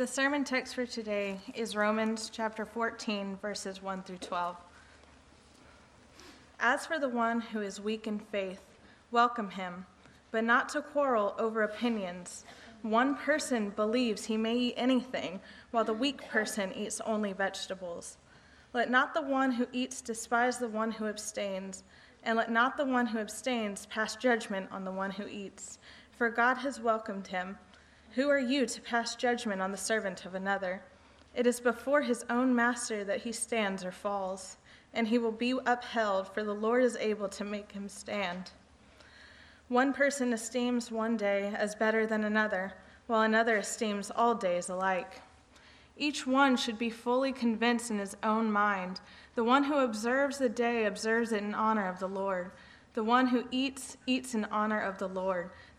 The sermon text for today is Romans chapter 14, verses 1 through 12. As for the one who is weak in faith, welcome him, but not to quarrel over opinions. One person believes he may eat anything, while the weak person eats only vegetables. Let not the one who eats despise the one who abstains, and let not the one who abstains pass judgment on the one who eats, for God has welcomed him. Who are you to pass judgment on the servant of another? It is before his own master that he stands or falls and he will be upheld, for the Lord is able to make him stand. One person esteems one day as better than another, while another esteems all days alike. Each one should be fully convinced in his own mind. The one who observes the day observes it in honor of the Lord. The one who eats eats in honor of the Lord,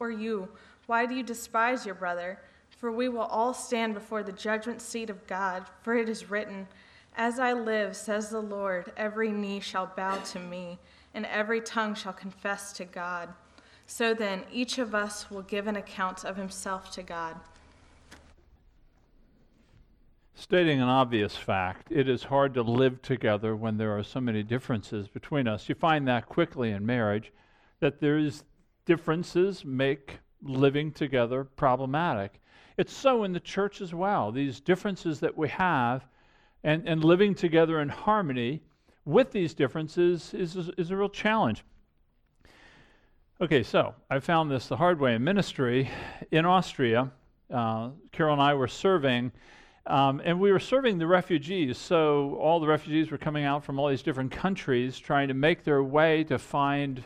Or you, why do you despise your brother? For we will all stand before the judgment seat of God, for it is written, as I live, says the Lord, every knee shall bow to me, and every tongue shall confess to God. So then, each of us will give an account of himself to God. Stating an obvious fact, it is hard to live together when there are so many differences between us. You find that quickly in marriage, that there's differences make living together problematic. It's so in the church as well. These differences that we have and, and living together in harmony with these differences is, is, is a real challenge. Okay, so I found this the hard way in ministry in Austria. Uh, Carol and I were serving, um, and we were serving the refugees. So all the refugees were coming out from all these different countries trying to make their way to find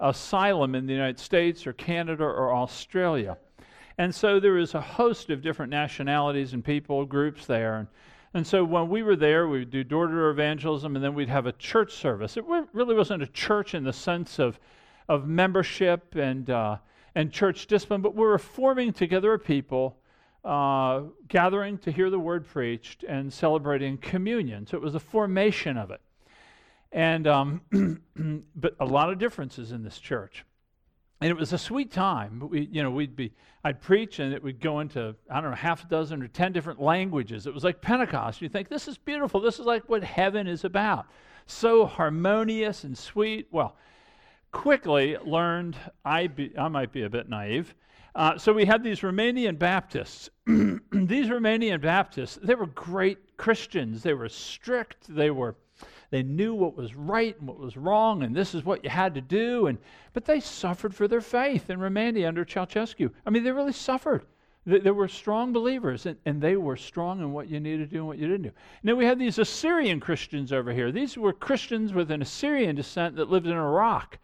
asylum in the United States or Canada or Australia. And so there is a host of different nationalities and people, groups there. And and so when we were there, we would do door to door evangelism and then we'd have a church service. It really wasn't a church in the sense of, of membership and, uh, and church discipline, but we were forming together a people, uh, gathering to hear the word preached and celebrating communion. So it was the formation of it. And, um, but a lot of differences in this church and it was a sweet time. We, you know, we'd be, I'd preach, and it would go into I don't know half a dozen or ten different languages. It was like Pentecost. You think this is beautiful. This is like what heaven is about. So harmonious and sweet. Well, quickly learned I be, I might be a bit naive. Uh, so we had these Romanian Baptists. these Romanian Baptists, they were great Christians. They were strict. They were they knew what was right and what was wrong, and this is what you had to do. And but they suffered for their faith in Romania under Ceausescu. I mean, they really suffered. They, were strong believers, and, and they were strong in what you needed to do and what you didn't do. Then we had these Assyrian Christians over here. These were Christians with an Assyrian descent that lived in Iraq,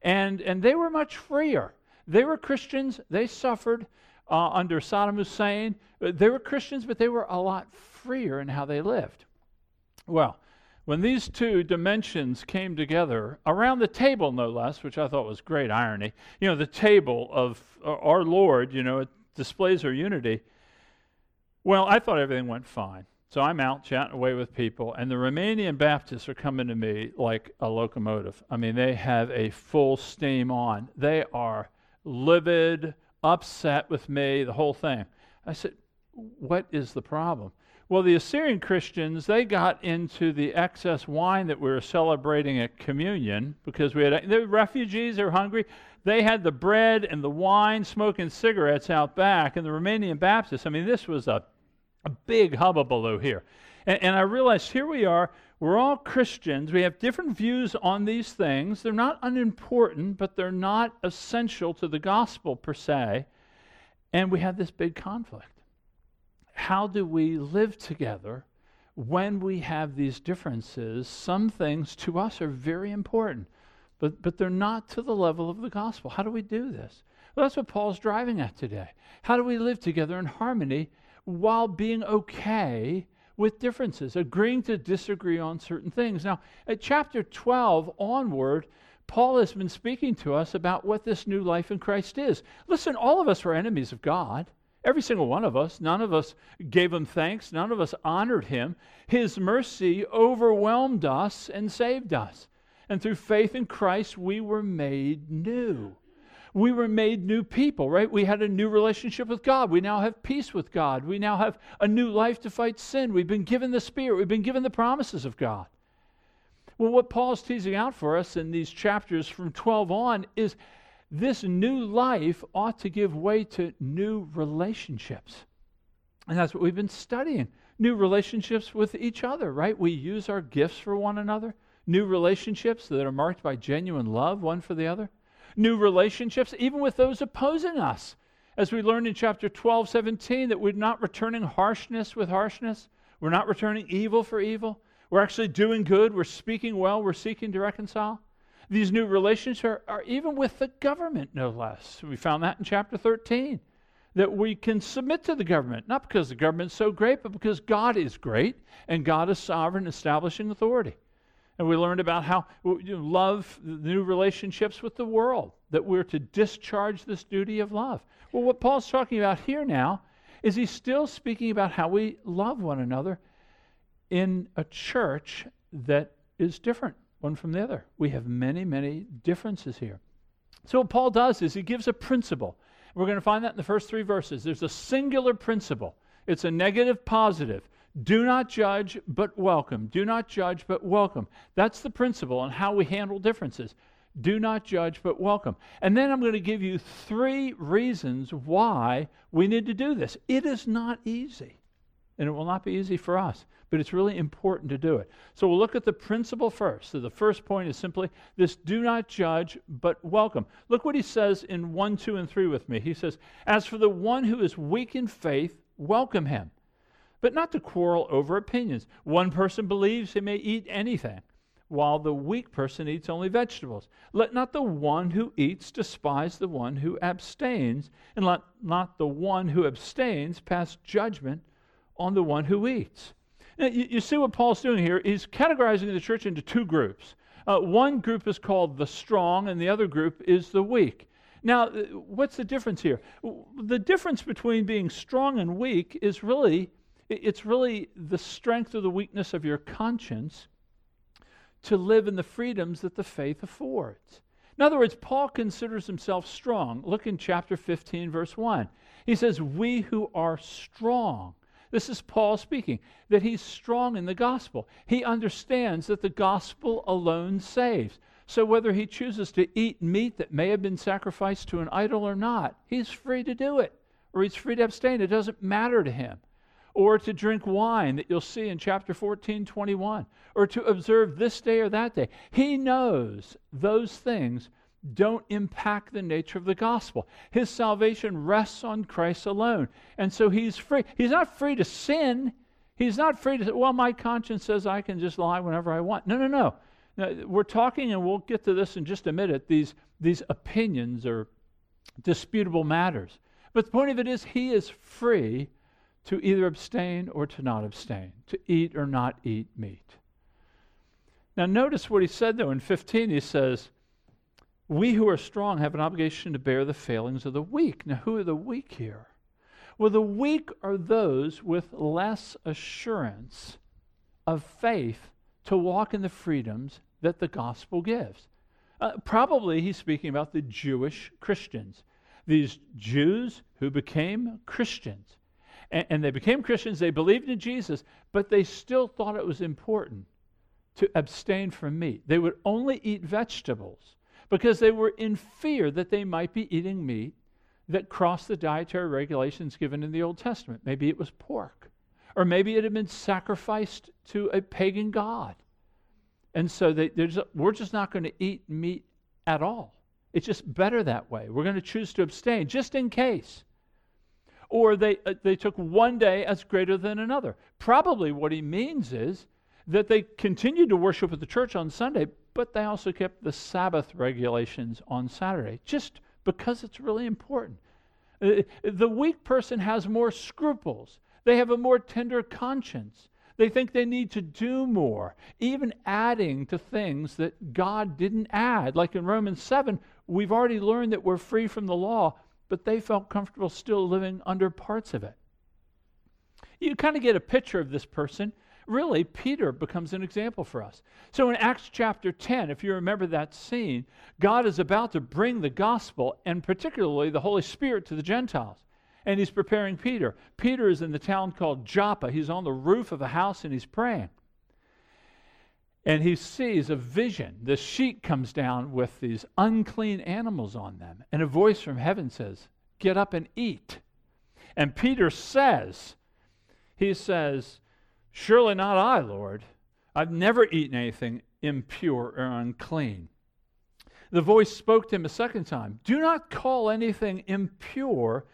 and and they were much freer. They were Christians. They suffered uh, under Saddam Hussein. They were Christians, but they were a lot freer in how they lived. Well, when these two dimensions came together around the table, no less, which I thought was great irony, you know, the table of uh, our Lord, you know, it displays our unity. Well, I thought everything went fine. So I'm out chatting away with people, and the Romanian Baptists are coming to me like a locomotive. I mean, they have a full steam on. They are livid, upset with me, the whole thing. I said, What is the problem? Well, the Assyrian Christians, they got into the excess wine that we were celebrating at communion because we had, the refugees, they were hungry. They had the bread and the wine, smoking cigarettes out back. And the Romanian Baptists, I mean, this was a, a big hubbubaloo here. And, and I realized here we are, we're all Christians. We have different views on these things. They're not unimportant, but they're not essential to the gospel per se. And we have this big conflict how do we live together when we have these differences? Some things to us are very important, but, but they're not to the level of the gospel. How do we do this? Well, that's what Paul's driving at today. How do we live together in harmony while being okay with differences, agreeing to disagree on certain things. Now, at chapter 12 onward, Paul has been speaking to us about what this new life in Christ is. Listen, all of us were enemies of God. Every single one of us. None of us gave him thanks. None of us honored him. His mercy overwhelmed us and saved us. And through faith in Christ, we were made new. We were made new people, right? We had a new relationship with God. We now have peace with God. We now have a new life to fight sin. We've been given the Spirit. We've been given the promises of God. Well, what Paul's teasing out for us in these chapters from 12 on is this new life ought to give way to new relationships. And that's what we've been studying new relationships with each other, right? We use our gifts for one another, new relationships that are marked by genuine love one for the other, new relationships even with those opposing us. As we learned in chapter 12, 17, that we're not returning harshness with harshness, we're not returning evil for evil, we're actually doing good, we're speaking well, we're seeking to reconcile. These new relationships are, are even with the government, no less. We found that in chapter 13 that we can submit to the government, not because the government's so great, but because God is great and God is sovereign, establishing authority. And we learned about how you love new relationships with the world, that we're to discharge this duty of love. Well, what Paul's talking about here now is he's still speaking about how we love one another in a church that is different one from the other. We have many, many differences here. So, what Paul does is he gives a principle. We're going to find that in the first three verses. There's a singular principle, it's a negative positive. Do not judge, but welcome. Do not judge, but welcome. That's the principle on how we handle differences. Do not judge, but welcome. And then I'm going to give you three reasons why we need to do this. It is not easy, and it will not be easy for us but it's really important to do it. So we'll look at the principle first. So the first point is simply this do not judge, but welcome. Look what he says in 1, 2, and 3 with me. He says, As for the one who is weak in faith, welcome him, but not to quarrel over opinions. One person believes he may eat anything while the weak person eats only vegetables. Let not the one who eats despise the one who abstains, and let not the one who abstains pass judgment on the one who eats. Now, you, you, see what Paul's doing here? He's categorizing the church into two groups. Uh, one group is called the strong, and the other group is the weak. Now, uh, what's the difference here? The difference between being strong and weak is really it's really the strength or the weakness of your conscience to live in the freedoms that the faith affords. In other words, Paul considers himself strong. Look in chapter 15, verse 1. He says, We who are strong this is Paul speaking, that he's strong in the gospel. He understands that the gospel alone saves. So whether he chooses to eat meat that may have been sacrificed to an idol or not, he's free to do it, or he's free to abstain. It doesn't matter to him. Or to drink wine that you'll see in chapter 14, 21, or to observe this day or that day. He knows those things don't impact the nature of the gospel. His salvation rests on Christ alone. And so he's free. He's not free to sin. He's not free to say, well, my conscience says I can just lie whenever I want. No, no, no. no we're talking, and we'll get to this in just a minute, these, these opinions or disputable matters. But the point of it is, he is free to either abstain or to not abstain, to eat or not eat meat. Now, notice what he said, though, in 15. He says, we who are strong have an obligation to bear the failings of the weak. Now, who are the weak here? Well, the weak are those with less assurance of faith to walk in the freedoms that the gospel gives. Uh, probably he's speaking about the Jewish Christians, these Jews who became Christians. And, and they became Christians, they believed in Jesus, but they still thought it was important to abstain from meat. They would only eat vegetables because they were in fear that they might be eating meat that crossed the dietary regulations given in the Old Testament. Maybe it was pork, or maybe it had been sacrificed to a pagan god. And so they, just, we're just not going to eat meat at all. It's just better that way. We're going to choose to abstain just in case. Or they, uh, they took one day as greater than another. Probably what he means is that they continued to worship at the church on Sunday, but they also kept the Sabbath regulations on Saturday, just because it's really important. Uh, the weak person has more scruples. They have a more tender conscience. They think they need to do more, even adding to things that God didn't add. Like in Romans 7, we've already learned that we're free from the law, but they felt comfortable still living under parts of it. You kind of get a picture of this person. Really, Peter becomes an example for us. So in Acts chapter 10, if you remember that scene, God is about to bring the gospel and particularly the Holy Spirit to the Gentiles and he's preparing Peter. Peter is in the town called Joppa. He's on the roof of a house and he's praying. And he sees a vision. The sheet comes down with these unclean animals on them. And a voice from heaven says, Get up and eat. And Peter says, He says, Surely not I, Lord. I've never eaten anything impure or unclean. The voice spoke to him a second time Do not call anything impure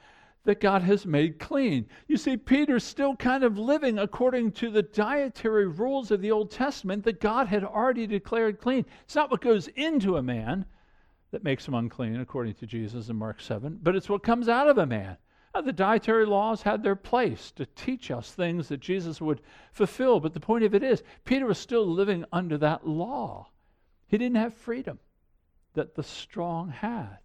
that God has made clean. You see, Peter's still kind of living according to the dietary rules of the Old Testament that God had already declared clean. It's not what goes into a man that makes him unclean, according to Jesus in Mark 7, but it's what comes out of a man. Now, the dietary laws had their place to teach us things that Jesus would fulfill, but the point of it is, Peter was still living under that law. He didn't have freedom that the strong had.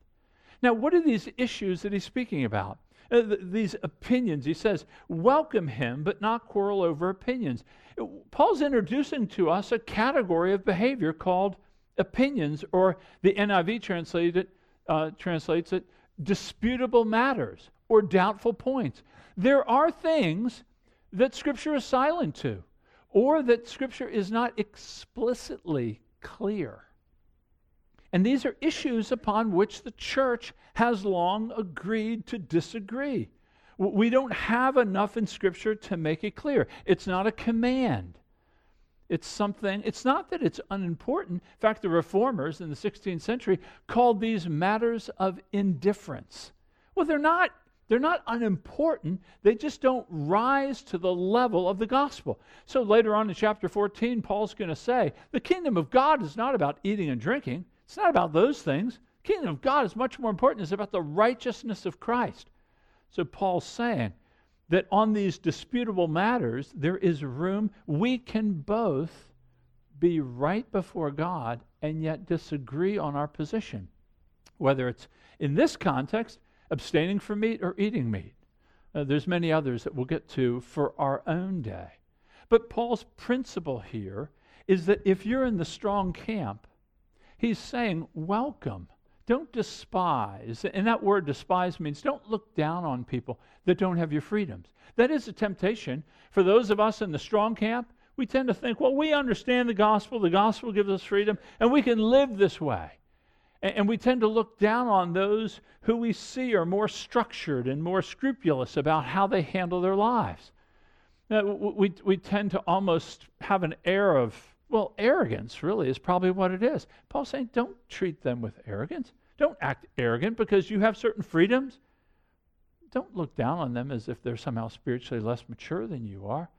Now, what are these issues that he's speaking about? uh, th- these opinions. He says, welcome him, but not quarrel over opinions. Paul's introducing to us a category of behavior called opinions, or the NIV translated, uh, translates it disputable matters or doubtful points. There are things that Scripture is silent to, or that Scripture is not explicitly clear. And these are issues upon which the church has long agreed to disagree. We don't have enough in Scripture to make it clear. It's not a command. It's something, it's not that it's unimportant. In fact, the reformers in the 16th century called these matters of indifference. Well, they're not they're not unimportant. They just don't rise to the level of the gospel. So later on in chapter 14, Paul's going to say, the kingdom of God is not about eating and drinking. It's not about those things. The kingdom of God is much more important. It's about the righteousness of Christ. So Paul's saying that on these disputable matters, there is room. We can both be right before God and yet disagree on our position, whether it's in this context, abstaining from meat or eating meat. Uh, there's many others that we'll get to for our own day. But Paul's principle here is that if you're in the strong camp, He's saying, welcome. Don't despise. And that word despise means don't look down on people that don't have your freedoms. That is a temptation. For those of us in the strong camp, we tend to think, well, we understand the gospel, the gospel gives us freedom, and we can live this way. And, we tend to look down on those who we see are more structured and more scrupulous about how they handle their lives. we, we tend to almost have an air of well, arrogance really is probably what it is. Paul's saying, don't treat them with arrogance. Don't act arrogant because you have certain freedoms. Don't look down on them as if they're somehow spiritually less mature than you are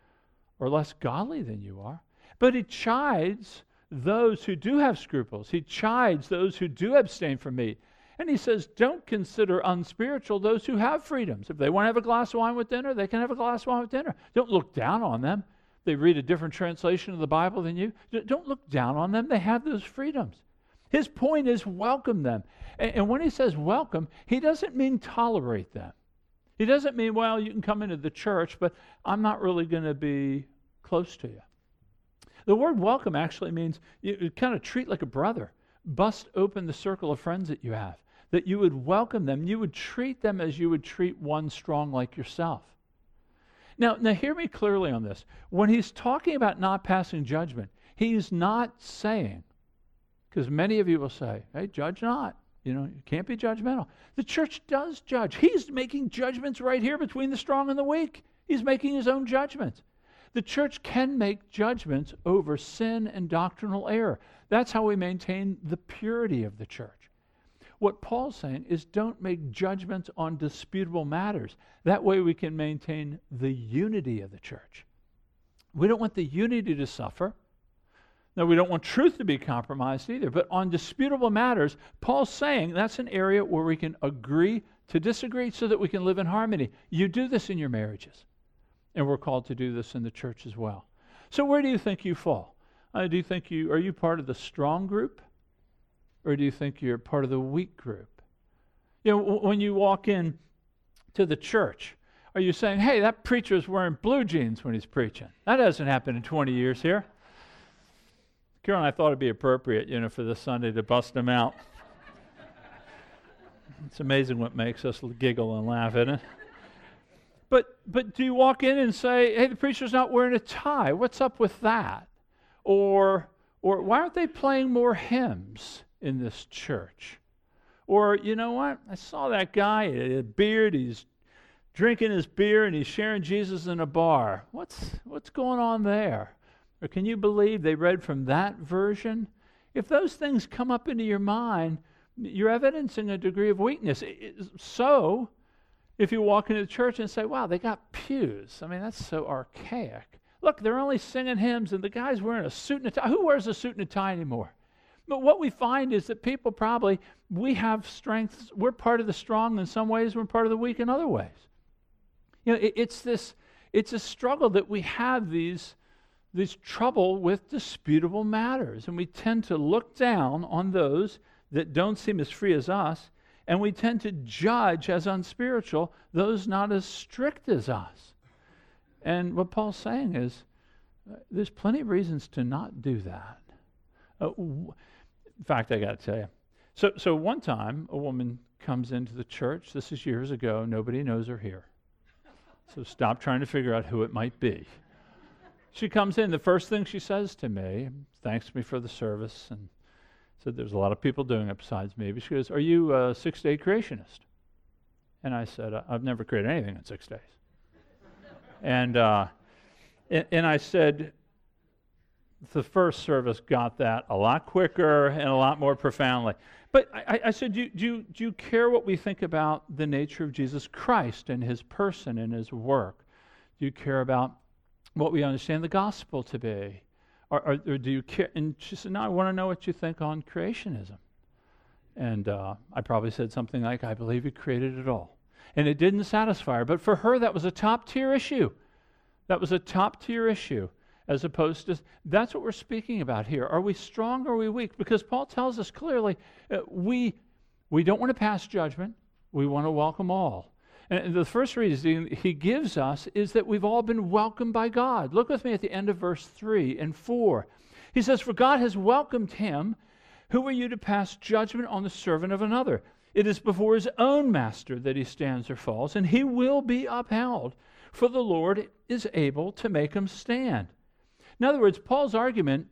or less godly than you are. But he chides those who do have scruples. He chides those who do abstain from meat. And he says, don't consider unspiritual those who have freedoms. If they want to have a glass of wine with dinner, they can have a glass of wine with dinner. Don't look down on them they read a different translation of the Bible than you. Don't look down on them. They have those freedoms. His point is welcome them. And, when he says welcome, he doesn't mean tolerate them. He doesn't mean, well, you can come into the church, but I'm not really going to be close to you. The word welcome actually means you kind of treat like a brother, bust open the circle of friends that you have, that you would welcome them. You would treat them as you would treat one strong like yourself. Now, now hear me clearly on this. When he's talking about not passing judgment, he's not saying, because many of you will say, hey, judge not. You know, you can't be judgmental. The church does judge. He's making judgments right here between the strong and the weak. He's making his own judgments. The church can make judgments over sin and doctrinal error. That's how we maintain the purity of the church. What Paul's saying is don't make judgments on disputable matters. That way we can maintain the unity of the church. We don't want the unity to suffer. No, we don't want truth to be compromised either. But on disputable matters, Paul's saying that's an area where we can agree to disagree so that we can live in harmony. You do this in your marriages. And we're called to do this in the church as well. So, where do you think you fall? Uh, do you think you are you part of the strong group, or do you think you're part of the weak group? You know, w- when you walk in to the church, are you saying, "Hey, that preacher's wearing blue jeans when he's preaching"? That hasn't happened in 20 years here. And I thought it'd be appropriate, you know, for this Sunday to bust them out. it's amazing what makes us giggle and laugh, isn't it? But but do you walk in and say, "Hey, the preacher's not wearing a tie. What's up with that?" Or or why aren't they playing more hymns in this church? Or you know what? I saw that guy, a beard, he's drinking his beer and he's sharing Jesus in a bar. What's what's going on there? Or can you believe they read from that version? If those things come up into your mind, you're evidencing a degree of weakness. So, if you walk into the church and say, wow, they got pews, I mean, that's so archaic. Look, they're only singing hymns, and the guy's wearing a suit and a tie. Who wears a suit and a tie anymore? But what we find is that people probably, we have strengths. We're part of the strong in some ways, we're part of the weak in other ways. You know, it, it's this, it's a struggle that we have these, these trouble with disputable matters. And we tend to look down on those that don't seem as free as us and we tend to judge as unspiritual those not as strict as us. And what Paul's saying is uh, there's plenty of reasons to not do that. Uh, w- in fact, I got to tell you. So, so one time, a woman comes into the church. This is years ago. Nobody knows her here. So stop trying to figure out who it might be. She comes in. The first thing she says to me, thanks me for the service, and said, There's a lot of people doing it besides me. But she goes, Are you a six day creationist? And I said, I've never created anything in six days. and, uh, and, and I said, the first service got that a lot quicker and a lot more profoundly. But I, I said, do do, you, do you care what we think about the nature of Jesus Christ and his person and his work? Do you care about what we understand the gospel to be? Or, or, or, do you care? And she said, No, I want to know what you think on creationism. And uh, I probably said something like, I believe he created it all. And it didn't satisfy her. But for her, that was a top tier issue. That was a top tier issue, as opposed to that's what we're speaking about here. Are we strong or are we weak? Because Paul tells us clearly uh, we, we don't want to pass judgment, we want to welcome all. And the first reason he gives us is that we've all been welcomed by God. Look with me at the end of verse 3 and 4. He says, For God has welcomed him. Who are you to pass judgment on the servant of another? It is before his own master that he stands or falls, and he will be upheld, for the Lord is able to make him stand. In other words, Paul's argument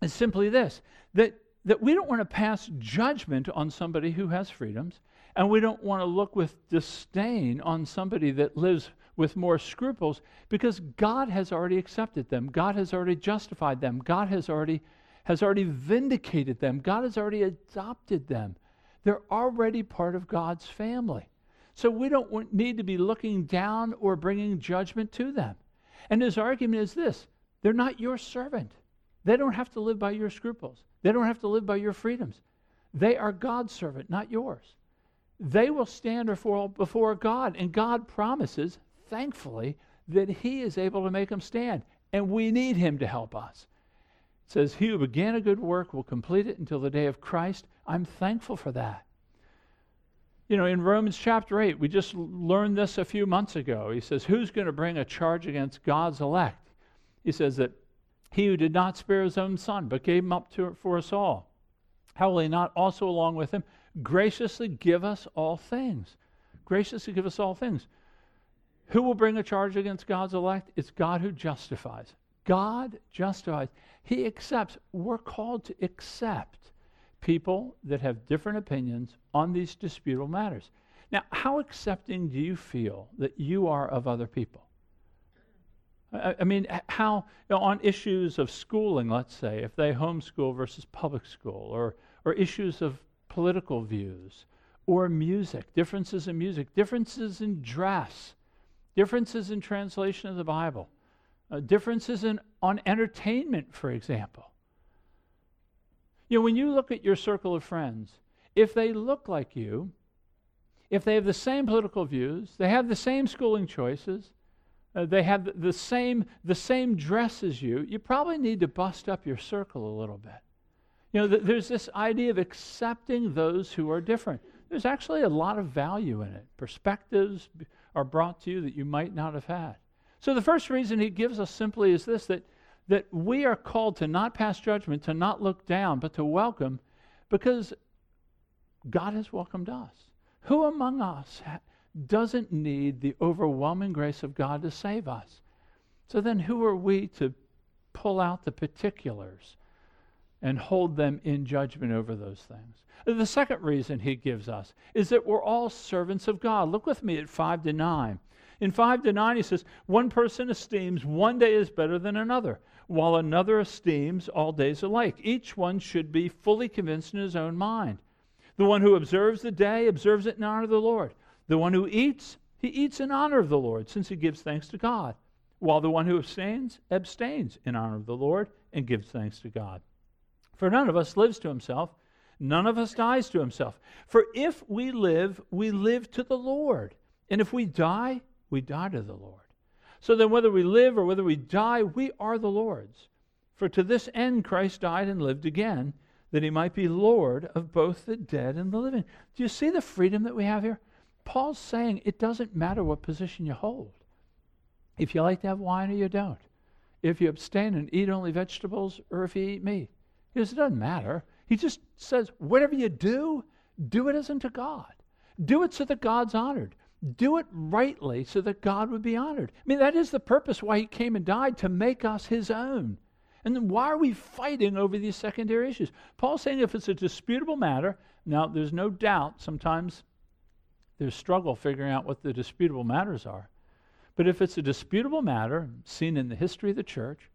is simply this that, that we don't want to pass judgment on somebody who has freedoms. And we don't want to look with disdain on somebody that lives with more scruples because God has already accepted them. God has already justified them. God has already has already vindicated them. God has already adopted them. They're already part of God's family. So we don't need to be looking down or bringing judgment to them. And his argument is this they're not your servant. They don't have to live by your scruples, they don't have to live by your freedoms. They are God's servant, not yours they will stand before, before God. And God promises, thankfully, that He is able to make them stand. And we need Him to help us. It says, He who began a good work will complete it until the day of Christ. I'm thankful for that. You know, in Romans chapter 8, we just learned this a few months ago. He says, Who's going to bring a charge against God's elect? He says that he who did not spare his own son, but gave him up to, for us all, how will he not also, along with him, graciously give us all things. Graciously give us all things. Who will bring a charge against God's elect? It's God who justifies. God justifies. He accepts. We're called to accept people that have different opinions on these disputable matters. Now, how accepting do you feel that you are of other people? I, mean, how, you know, on issues of schooling, let's say, if they homeschool versus public school, or, or issues of political views, or music, differences in music, differences in dress, differences in translation of the Bible, uh, differences in, on entertainment, for example. You know, when you look at your circle of friends, if they look like you, if they have the same political views, they have the same schooling choices, uh, they have the, same, the same dress as you, you probably need to bust up your circle a little bit. You know, th- there's this idea of accepting those who are different. There's actually a lot of value in it. Perspectives are brought to you that you might not have had. So the first reason he gives us simply is this that, that we are called to not pass judgment, to not look down, but to welcome because God has welcomed us. Who among us ha- doesn't need the overwhelming grace of God to save us? So then, who are we to pull out the particulars and hold them in judgment over those things? The second reason he gives us is that we're all servants of God. Look with me at 5 to 9. In 5 to 9, he says, One person esteems one day is better than another, while another esteems all days alike. Each one should be fully convinced in his own mind. The one who observes the day observes it in honor of the Lord. The one who eats, he eats in honor of the Lord, since he gives thanks to God. While the one who abstains, abstains in honor of the Lord and gives thanks to God. For none of us lives to himself, none of us dies to himself. For if we live, we live to the Lord. And if we die, we die to the Lord. So then, whether we live or whether we die, we are the Lord's. For to this end Christ died and lived again that he might be Lord of both the dead and the living. Do you see the freedom that we have here? Paul's saying it doesn't matter what position you hold. If you like to have wine or you don't, if you abstain and eat only vegetables or if you eat meat, he it doesn't matter. He just says, whatever you do, do it as unto God. Do it so that God's honored. Do it rightly so that God would be honored. I mean, that is the purpose why he came and died to make us his own. And then why are we fighting over these secondary issues? Paul's saying if it's a disputable matter, now there's no doubt sometimes there's struggle figuring out what the disputable matters are. But if it's a disputable matter, seen in the history of the church,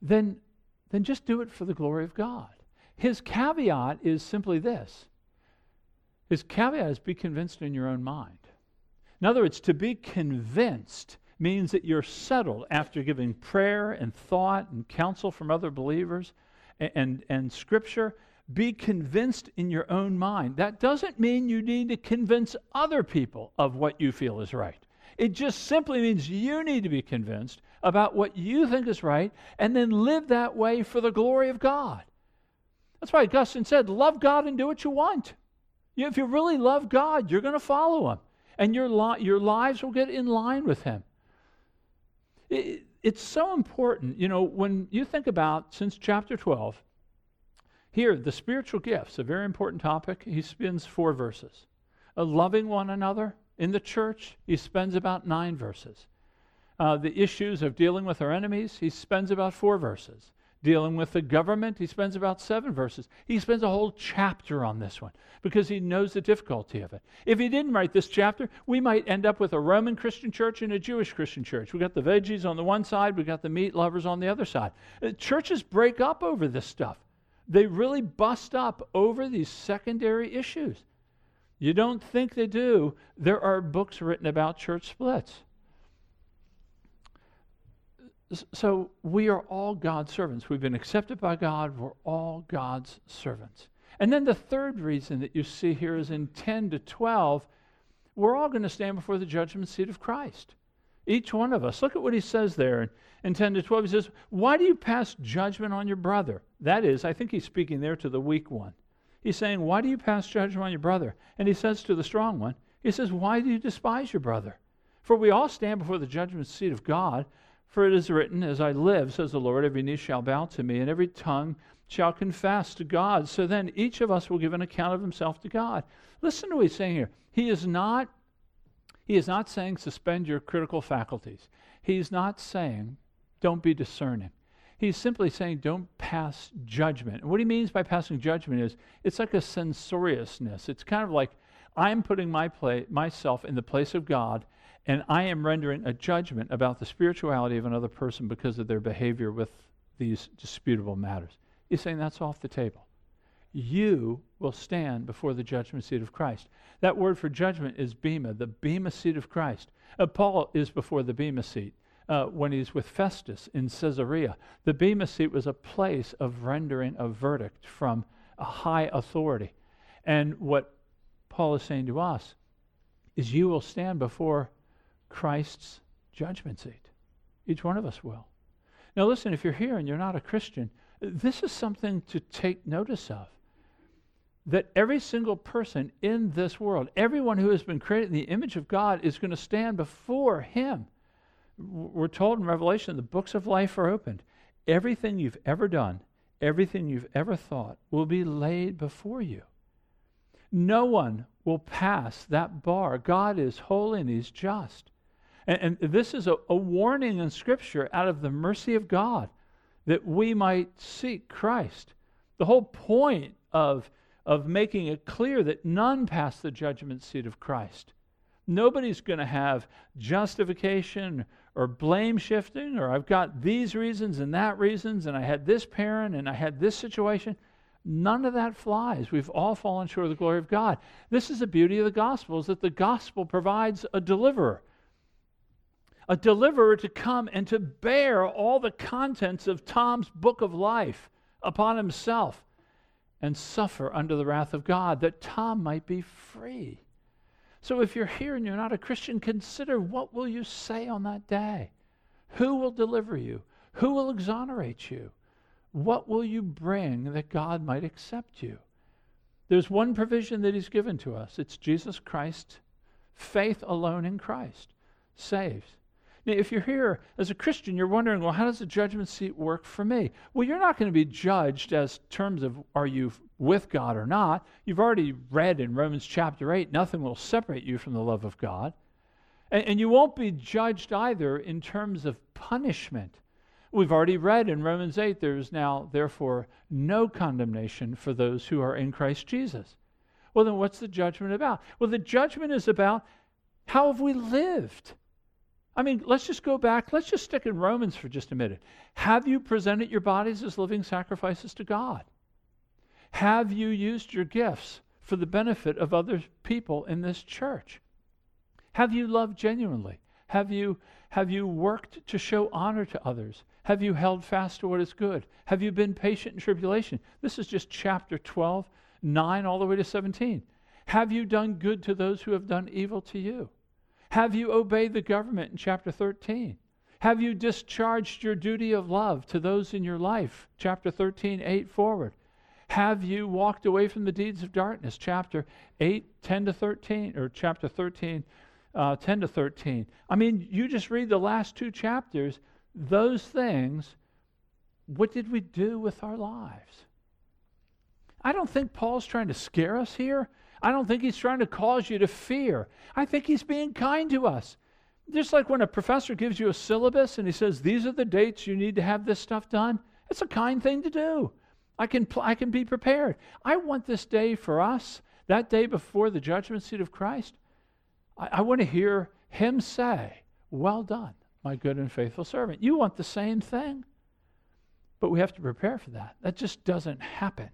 then, then just do it for the glory of God. His caveat is simply this his caveat is be convinced in your own mind. In other words, to be convinced means that you're settled after giving prayer and thought and counsel from other believers and, and, and scripture. Be convinced in your own mind. That doesn't mean you need to convince other people of what you feel is right. It just simply means you need to be convinced about what you think is right and then live that way for the glory of God. That's why Augustine said, Love God and do what you want. You if you really love God, you're going to follow Him, and your, li- your lives will get in line with Him. It, it's so important. You know, when you think about since chapter 12, here, the spiritual gifts, a very important topic, he spends four verses. Uh, loving one another in the church, he spends about nine verses. Uh, the issues of dealing with our enemies, he spends about four verses dealing with the government. He spends about seven verses. He spends a whole chapter on this one because he knows the difficulty of it. If he didn't write this chapter, we might end up with a Roman Christian church and a Jewish Christian church. We got the veggies on the one side, we got the meat lovers on the other side. Uh, churches break up over this stuff. They really bust up over these secondary issues. You don't think they do. There are books written about church splits. So we are all God's servants. We've been accepted by God. We're all God's servants. And then the third reason that you see here is in 10 to 12, we're all going to stand before the judgment seat of Christ. Each one of us. Look at what he says there in, in 10 to 12. He says, Why do you pass judgment on your brother? That is, I think he's speaking there to the weak one. He's saying, Why do you pass judgment on your brother? And he says to the strong one, He says, Why do you despise your brother? For we all stand before the judgment seat of God. For it is written, As I live, says the Lord, every knee shall bow to me, and every tongue shall confess to God. So then each of us will give an account of himself to God. Listen to what he's saying here. He is not, he is not saying suspend your critical faculties. He's not saying don't be discerning. He's simply saying don't pass judgment. And what he means by passing judgment is it's like a censoriousness. It's kind of like I'm putting my myself in the place of God and I am rendering a judgment about the spirituality of another person because of their behavior with these disputable matters. He's saying that's off the table. You will stand before the judgment seat of Christ. That word for judgment is bema, the bema seat of Christ. Uh, Paul is before the bema seat uh, when he's with Festus in Caesarea. The bema seat was a place of rendering a verdict from a high authority. And what Paul is saying to us is you will stand before Christ's judgment seat. Each one of us will. Now, listen, if you're here and you're not a Christian, this is something to take notice of. That every single person in this world, everyone who has been created in the image of God, is going to stand before Him. We're told in Revelation the books of life are opened. Everything you've ever done, everything you've ever thought will be laid before you. No one will pass that bar. God is holy and He's just. And, and this is a, a warning in Scripture out of the mercy of God that we might seek Christ. The whole point of, of making it clear that none pass the judgment seat of Christ. Nobody's going to have justification or blame shifting, or I've got these reasons and that reasons, and I had this parent and I had this situation. None of that flies. We've all fallen short of the glory of God. This is the beauty of the gospel, is that the gospel provides a deliverer a deliverer to come and to bear all the contents of Tom's book of life upon himself and suffer under the wrath of God that Tom might be free. So if you're here and you're not a Christian, consider what will you say on that day? Who will deliver you? Who will exonerate you? What will you bring that God might accept you? There's one provision that He's given to us it's Jesus Christ. Faith alone in Christ saves. Now, if you're here as a Christian, you're wondering, well, how does the judgment seat work for me? Well, you're not going to be judged as terms of are you with God or not. You've already read in Romans chapter 8, nothing will separate you from the love of God. And, and you won't be judged either in terms of punishment. We've already read in Romans 8, there is now, therefore, no condemnation for those who are in Christ Jesus. Well, then what's the judgment about? Well, the judgment is about how have we lived? I mean, let's just go back. Let's just stick in Romans for just a minute. Have you presented your bodies as living sacrifices to God? Have you used your gifts for the benefit of other people in this church? Have you loved genuinely? Have you, have you worked to show honor to others? Have you held fast to what is good? Have you been patient in tribulation? This is just chapter 12, 9, all the way to 17. Have you done good to those who have done evil to you? Have you obeyed the government in chapter 13? Have you discharged your duty of love to those in your life? Chapter 13, 8 forward. Have you walked away from the deeds of darkness? Chapter 8, 10 to 13, or chapter 13, uh, 10 to 13. I mean, you just read the last two chapters, those things, what did we do with our lives? I don't think Paul's trying to scare us here. I don't think he's trying to cause you to fear. I think he's being kind to us. Just like when a professor gives you a syllabus and he says, These are the dates you need to have this stuff done, it's a kind thing to do. I can, pl- I can be prepared. I want this day for us, that day before the judgment seat of Christ. I, I want to hear him say, Well done, my good and faithful servant. You want the same thing. But we have to prepare for that. That just doesn't happen.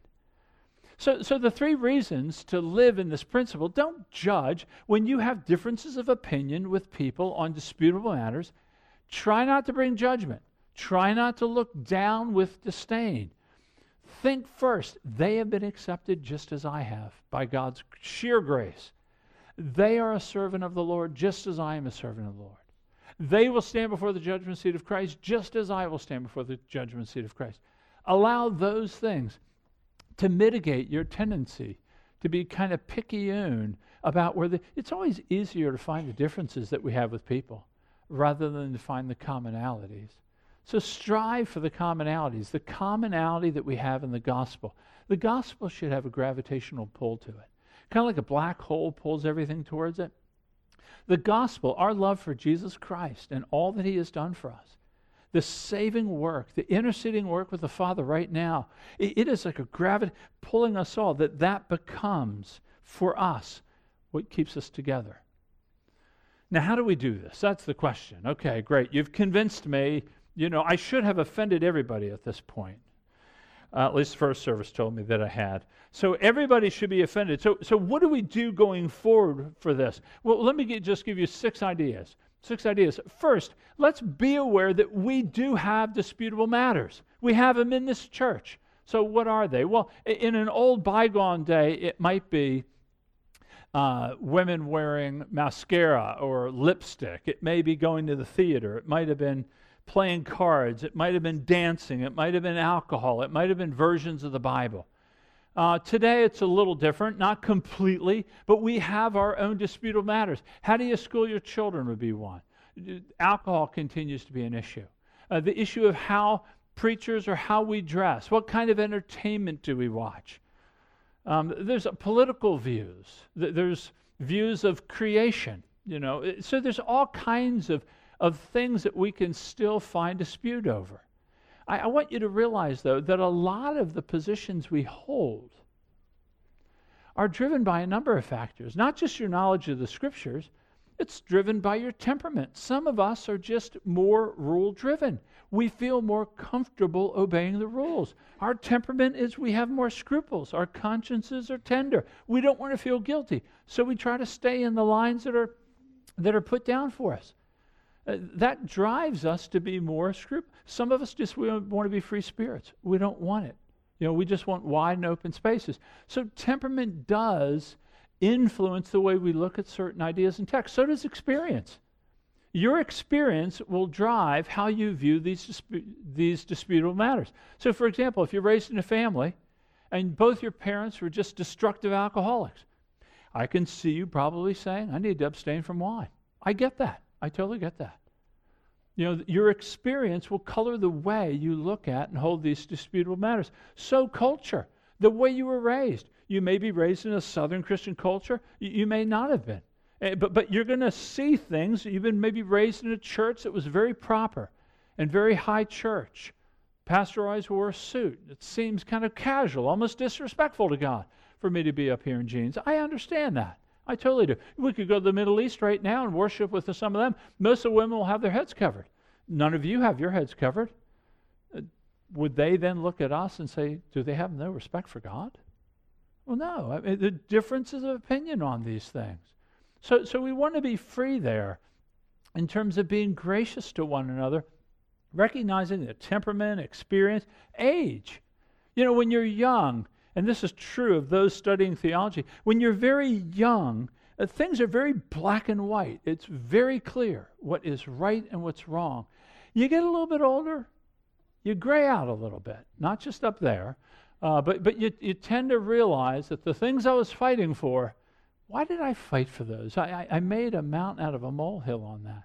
So, so the three reasons to live in this principle don't judge when you have differences of opinion with people on disputable matters. Try not to bring judgment. Try not to look down with disdain. Think first, they have been accepted just as I have by God's sheer grace. They are a servant of the Lord just as I am a servant of the Lord. They will stand before the judgment seat of Christ just as I will stand before the judgment seat of Christ. Allow those things to mitigate your tendency to be kind of picayune about where the. It's always easier to find the differences that we have with people rather than to find the commonalities. So strive for the commonalities, the commonality that we have in the gospel. The gospel should have a gravitational pull to it, kind of like a black hole pulls everything towards it. The gospel, our love for Jesus Christ and all that he has done for us, the saving work, the interceding work with the Father right now, it, it is like a gravity pulling us all, that that becomes for us what keeps us together. Now, how do we do this? That's the question. Okay, great. You've convinced me. You know, I should have offended everybody at this point. Uh, at least the first service told me that I had. So everybody should be offended. So, so what do we do going forward for this? Well, let me get, just give you six ideas. Six ideas. First, let's be aware that we do have disputable matters. We have them in this church. So, what are they? Well, in an old bygone day, it might be uh, women wearing mascara or lipstick. It may be going to the theater. It might have been playing cards. It might have been dancing. It might have been alcohol. It might have been versions of the Bible. Uh, today it's a little different, not completely, but we have our own disputable matters. How do you school your children would be one. Alcohol continues to be an issue. Uh, the issue of how preachers or how we dress, what kind of entertainment do we watch? Um, there's political views. There's views of creation. You know, so there's all kinds of, of things that we can still find dispute over. I, I want you to realize, though, that a lot of the positions we hold are driven by a number of factors, not just your knowledge of the scriptures, it's driven by your temperament. Some of us are just more rule driven we feel more comfortable obeying the rules. Our temperament is we have more scruples. Our consciences are tender. We don't want to feel guilty. So we try to stay in the lines that are, that are put down for us. Uh, that drives us to be more scrupulous. Some of us just we want to be free spirits. We don't want it. You know, we just want wide and open spaces. So temperament does influence the way we look at certain ideas and texts. So does experience. Your experience will drive how you view these, dispu- these disputable matters. So, for example, if you're raised in a family and both your parents were just destructive alcoholics, I can see you probably saying, I need to abstain from wine. I get that. I totally get that. You know, your experience will color the way you look at and hold these disputable matters. So, culture, the way you were raised. You may be raised in a Southern Christian culture, you may not have been. Eh, but, but you're going to see things. You've been maybe raised in a church that was very proper and very high church. Pastor always wore a suit. It seems kind of casual, almost disrespectful to God for me to be up here in jeans. I understand that. I totally do. We could go to the Middle East right now and worship with some of them. Most of the women will have their heads covered. None of you have your heads covered. Uh, would they then look at us and say, do they have no respect for God? Well, no. I mean, the differences of opinion on these things. So, so we want to be free there in terms of being gracious to one another, recognizing the temperament, experience, age. You know, when you're young, and this is true of those studying theology, when you're very young, uh, things are very black and white. It's very clear what is right and what's wrong. You get a little bit older, you gray out a little bit, not just up there, uh, but, but you, you tend to realize that the things I was fighting for why did I fight for those? I, I, I made a mountain out of a molehill on that.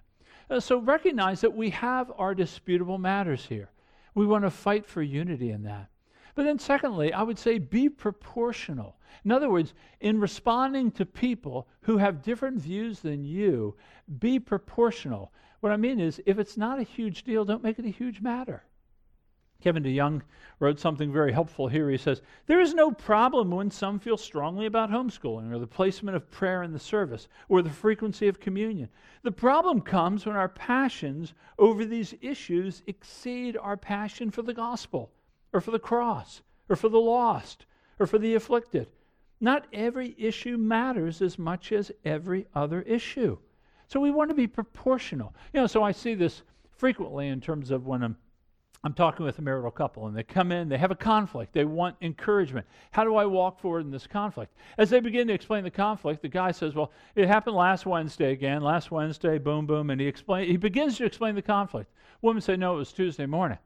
Uh, so recognize that we have our disputable matters here. We want to fight for unity in that. But then, secondly, I would say be proportional. In other words, in responding to people who have different views than you, be proportional. What I mean is, if it's not a huge deal, don't make it a huge matter. Kevin DeYoung wrote something very helpful here. He says, There is no problem when some feel strongly about homeschooling or the placement of prayer in the service or the frequency of communion. The problem comes when our passions over these issues exceed our passion for the gospel or for the cross or for the lost or for the afflicted. Not every issue matters as much as every other issue. So we want to be proportional. You know, so I see this frequently in terms of when I'm I'm talking with a marital couple and they come in, they have a conflict, they want encouragement. How do I walk forward in this conflict? As they begin to explain the conflict, the guy says, Well, it happened last Wednesday again, last Wednesday, boom, boom, and he explain he begins to explain the conflict. Women say, No, it was Tuesday morning.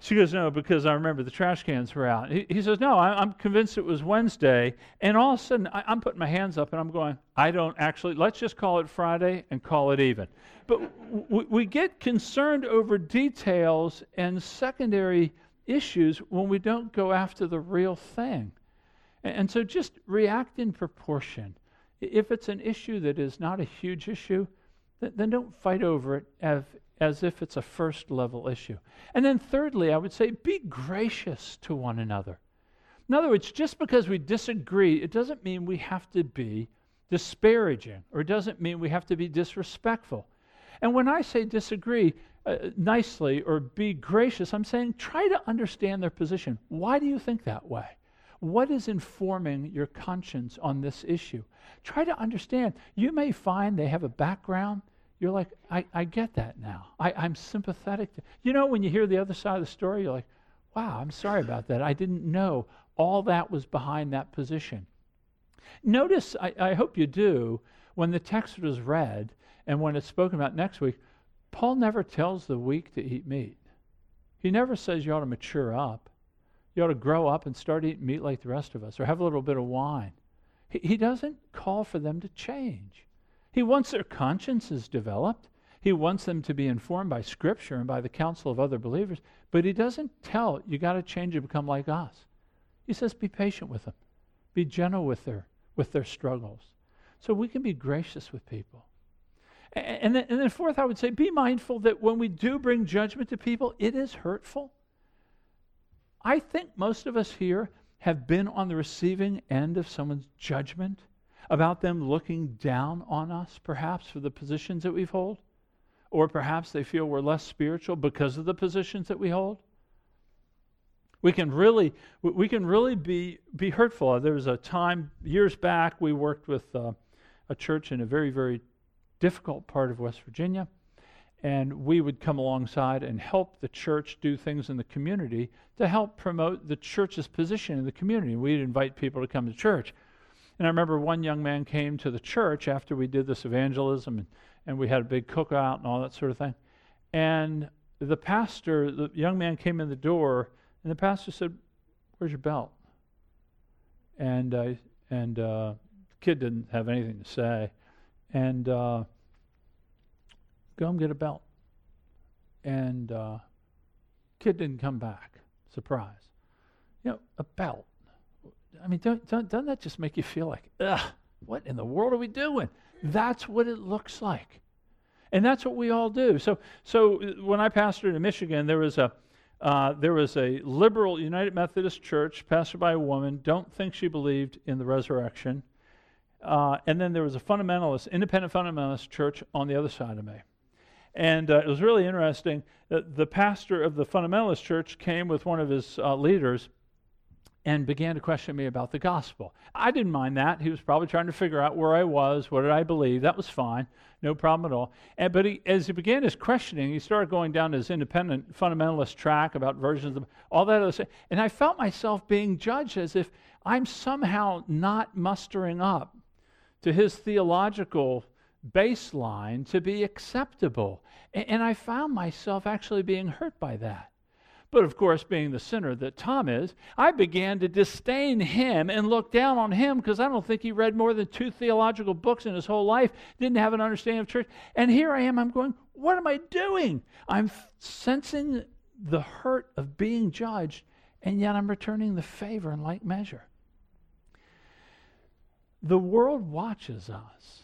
She goes, No, because I remember the trash cans were out. He, he says, No, I, am convinced it was Wednesday. And all of a sudden, I, I'm putting my hands up and I'm going, I don't actually, let's just call it Friday and call it even. But w- we get concerned over details and secondary issues when we don't go after the real thing. And, and so just react in proportion. If it's an issue that is not a huge issue, then, don't fight over it as if it's a first level issue. And then, thirdly, I would say be gracious to one another. In other words, just because we disagree, it doesn't mean we have to be disparaging or it doesn't mean we have to be disrespectful. And when I say disagree uh, nicely or be gracious, I'm saying try to understand their position. Why do you think that way? What is informing your conscience on this issue? Try to understand. You may find they have a background you're like, I, I get that now. I, I'm sympathetic. To, you know, when you hear the other side of the story, you're like, wow, I'm sorry about that. I didn't know all that was behind that position. Notice, I, I hope you do, when the text was read and when it's spoken about next week, Paul never tells the weak to eat meat. He never says you ought to mature up. You ought to grow up and start eating meat like the rest of us or have a little bit of wine. He, he doesn't call for them to change. He wants their consciences developed. He wants them to be informed by Scripture and by the counsel of other believers, but he doesn't tell you got to change and become like us. He says, be patient with them, be gentle with their, with their struggles. So we can be gracious with people. And then, and then, fourth, I would say, be mindful that when we do bring judgment to people, it is hurtful. I think most of us here have been on the receiving end of someone's judgment about them looking down on us, perhaps for the positions that we hold, or perhaps they feel we're less spiritual because of the positions that we hold. We can really, we can really be, be hurtful. There was a time years back we worked with uh, a church in a very, very difficult part of West Virginia, and we would come alongside and help the church do things in the community to help promote the church's position in the community. We'd invite people to come to church. And I remember one young man came to the church after we did this evangelism and, and we had a big cookout and all that sort of thing. And the pastor, the young man came in the door, and the pastor said, Where's your belt? And, uh, and uh, the kid didn't have anything to say. And uh, go and get a belt. And uh, kid didn't come back. Surprise. You know, a belt. I mean, don't, don't, doesn't that just make you feel like, ugh, what in the world are we doing? That's what it looks like. And that's what we all do. So, so when I pastored in Michigan, there was a, uh, there was a liberal United Methodist church pastored by a woman. Don't think she believed in the resurrection. Uh, and then there was a fundamentalist, independent fundamentalist church on the other side of me. And uh, it was really interesting. that the pastor of the fundamentalist church came with one of his uh, leaders and began to question me about the gospel. I didn't mind that. He was probably trying to figure out where I was, what did I believe. That was fine, no problem at all. And, but he, as he began his questioning, he started going down his independent fundamentalist track about versions of all that other stuff. And I felt myself being judged as if I'm somehow not mustering up to his theological baseline to be acceptable. And, and I found myself actually being hurt by that. But of course, being the sinner that Tom is, I began to disdain him and look down on him because I don't think he read more than two theological books in his whole life, didn't have an understanding of church. And here I am, I'm going, what am I doing? I'm f- sensing the hurt of being judged, and yet I'm returning the favor in like measure. The world watches us.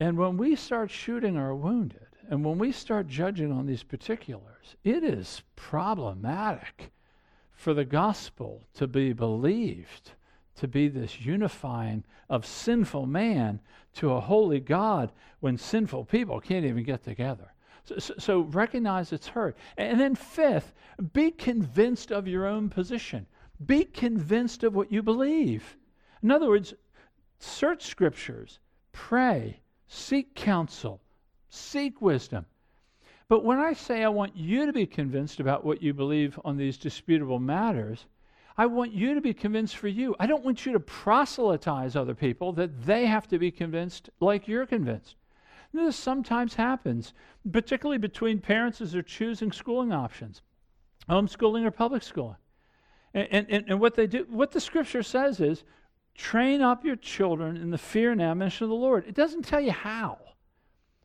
And when we start shooting our wounded, and when we start judging on these particulars, it is problematic for the gospel to be believed, to be this unifying of sinful man to a holy God when sinful people can't even get together. So, so, so recognize it's hurt. And then, fifth, be convinced of your own position. Be convinced of what you believe. In other words, search scriptures, pray, seek counsel, seek wisdom. But when I say I want you to be convinced about what you believe on these disputable matters, I want you to be convinced for you. I don't want you to proselytize other people that they have to be convinced like you're convinced. this sometimes happens, particularly between parents as they're choosing schooling options, homeschooling or public schooling. And, and, and what they do, what the scripture says is Train up your children in the fear and admonition of the Lord. It doesn't tell you how.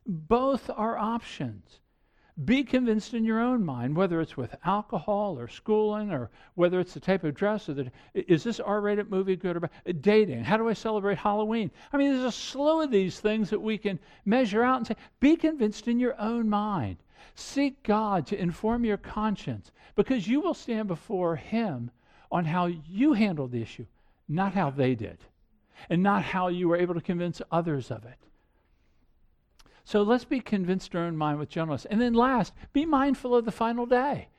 Both are options. Be convinced in your own mind, whether it's with alcohol or schooling or whether it's the type of dress or the, is this R-rated movie good or bad? Dating. How do I celebrate Halloween? I mean, there's a slew of these things that we can measure out and say, be convinced in your own mind. Seek God to inform your conscience because you will stand before Him on how you handled the issue not how they did, and not how you were able to convince others of it. So let's be convinced in mind with gentleness. And then last, be mindful of the final day.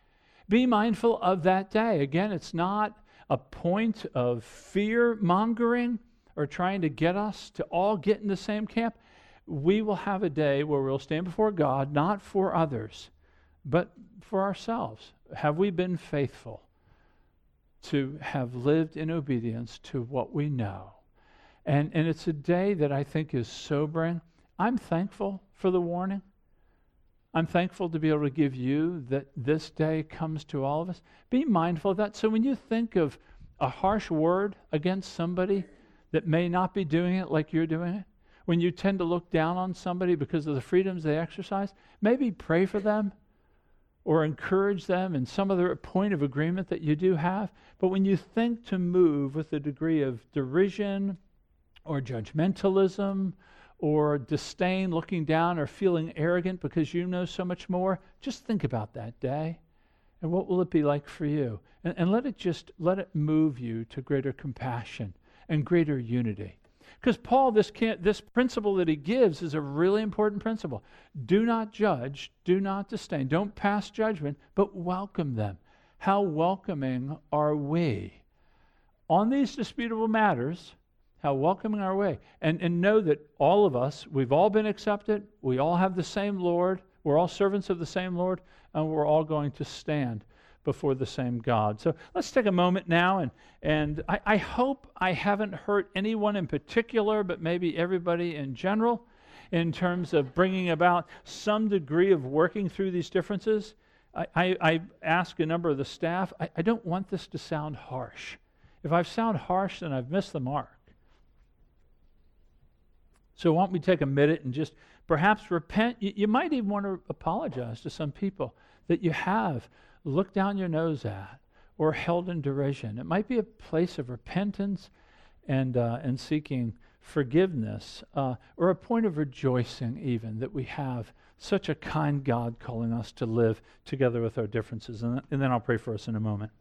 Be mindful of that day. Again, it's not a point of fear mongering or trying to get us to all get in the same camp. We will have a day where we'll stand before God, not for others, but for ourselves. Have we been faithful? To have lived in obedience to what we know. And, and it's a day that I think is sobering. I'm thankful for the warning. I'm thankful to be able to give you that this day comes to all of us. Be mindful of that. So when you think of a harsh word against somebody that may not be doing it like you're doing it, when you tend to look down on somebody because of the freedoms they exercise, maybe pray for them or encourage them in some other point of agreement that you do have. But when you think to move with a degree of derision or judgmentalism or disdain, looking down or feeling arrogant because you know so much more, just think about that day. And what will it be like for you? And, and let it just let it move you to greater compassion and greater unity. Because Paul, this, can't, this principle that he gives is a really important principle. Do not judge, do not disdain, don't pass judgment, but welcome them. How welcoming are we? On these disputable matters, how welcoming are we? And, and know that all of us, we've all been accepted, we all have the same Lord, we're all servants of the same Lord, and we're all going to stand before the same God. So let's take a moment now, and, and I, I hope I haven't hurt anyone in particular, but maybe everybody in general, in terms of bringing about some degree of working through these differences. I, I, I ask a number of the staff, I, I don't want this to sound harsh. If I've sound harsh, then I've missed the mark. So, why don't we take a minute and just perhaps repent? You, you might even want to apologize to some people that you have looked down your nose at or held in derision. It might be a place of repentance and, uh, and seeking forgiveness, uh, or a point of rejoicing, even that we have such a kind God calling us to live together with our differences. And, and then I'll pray for us in a moment.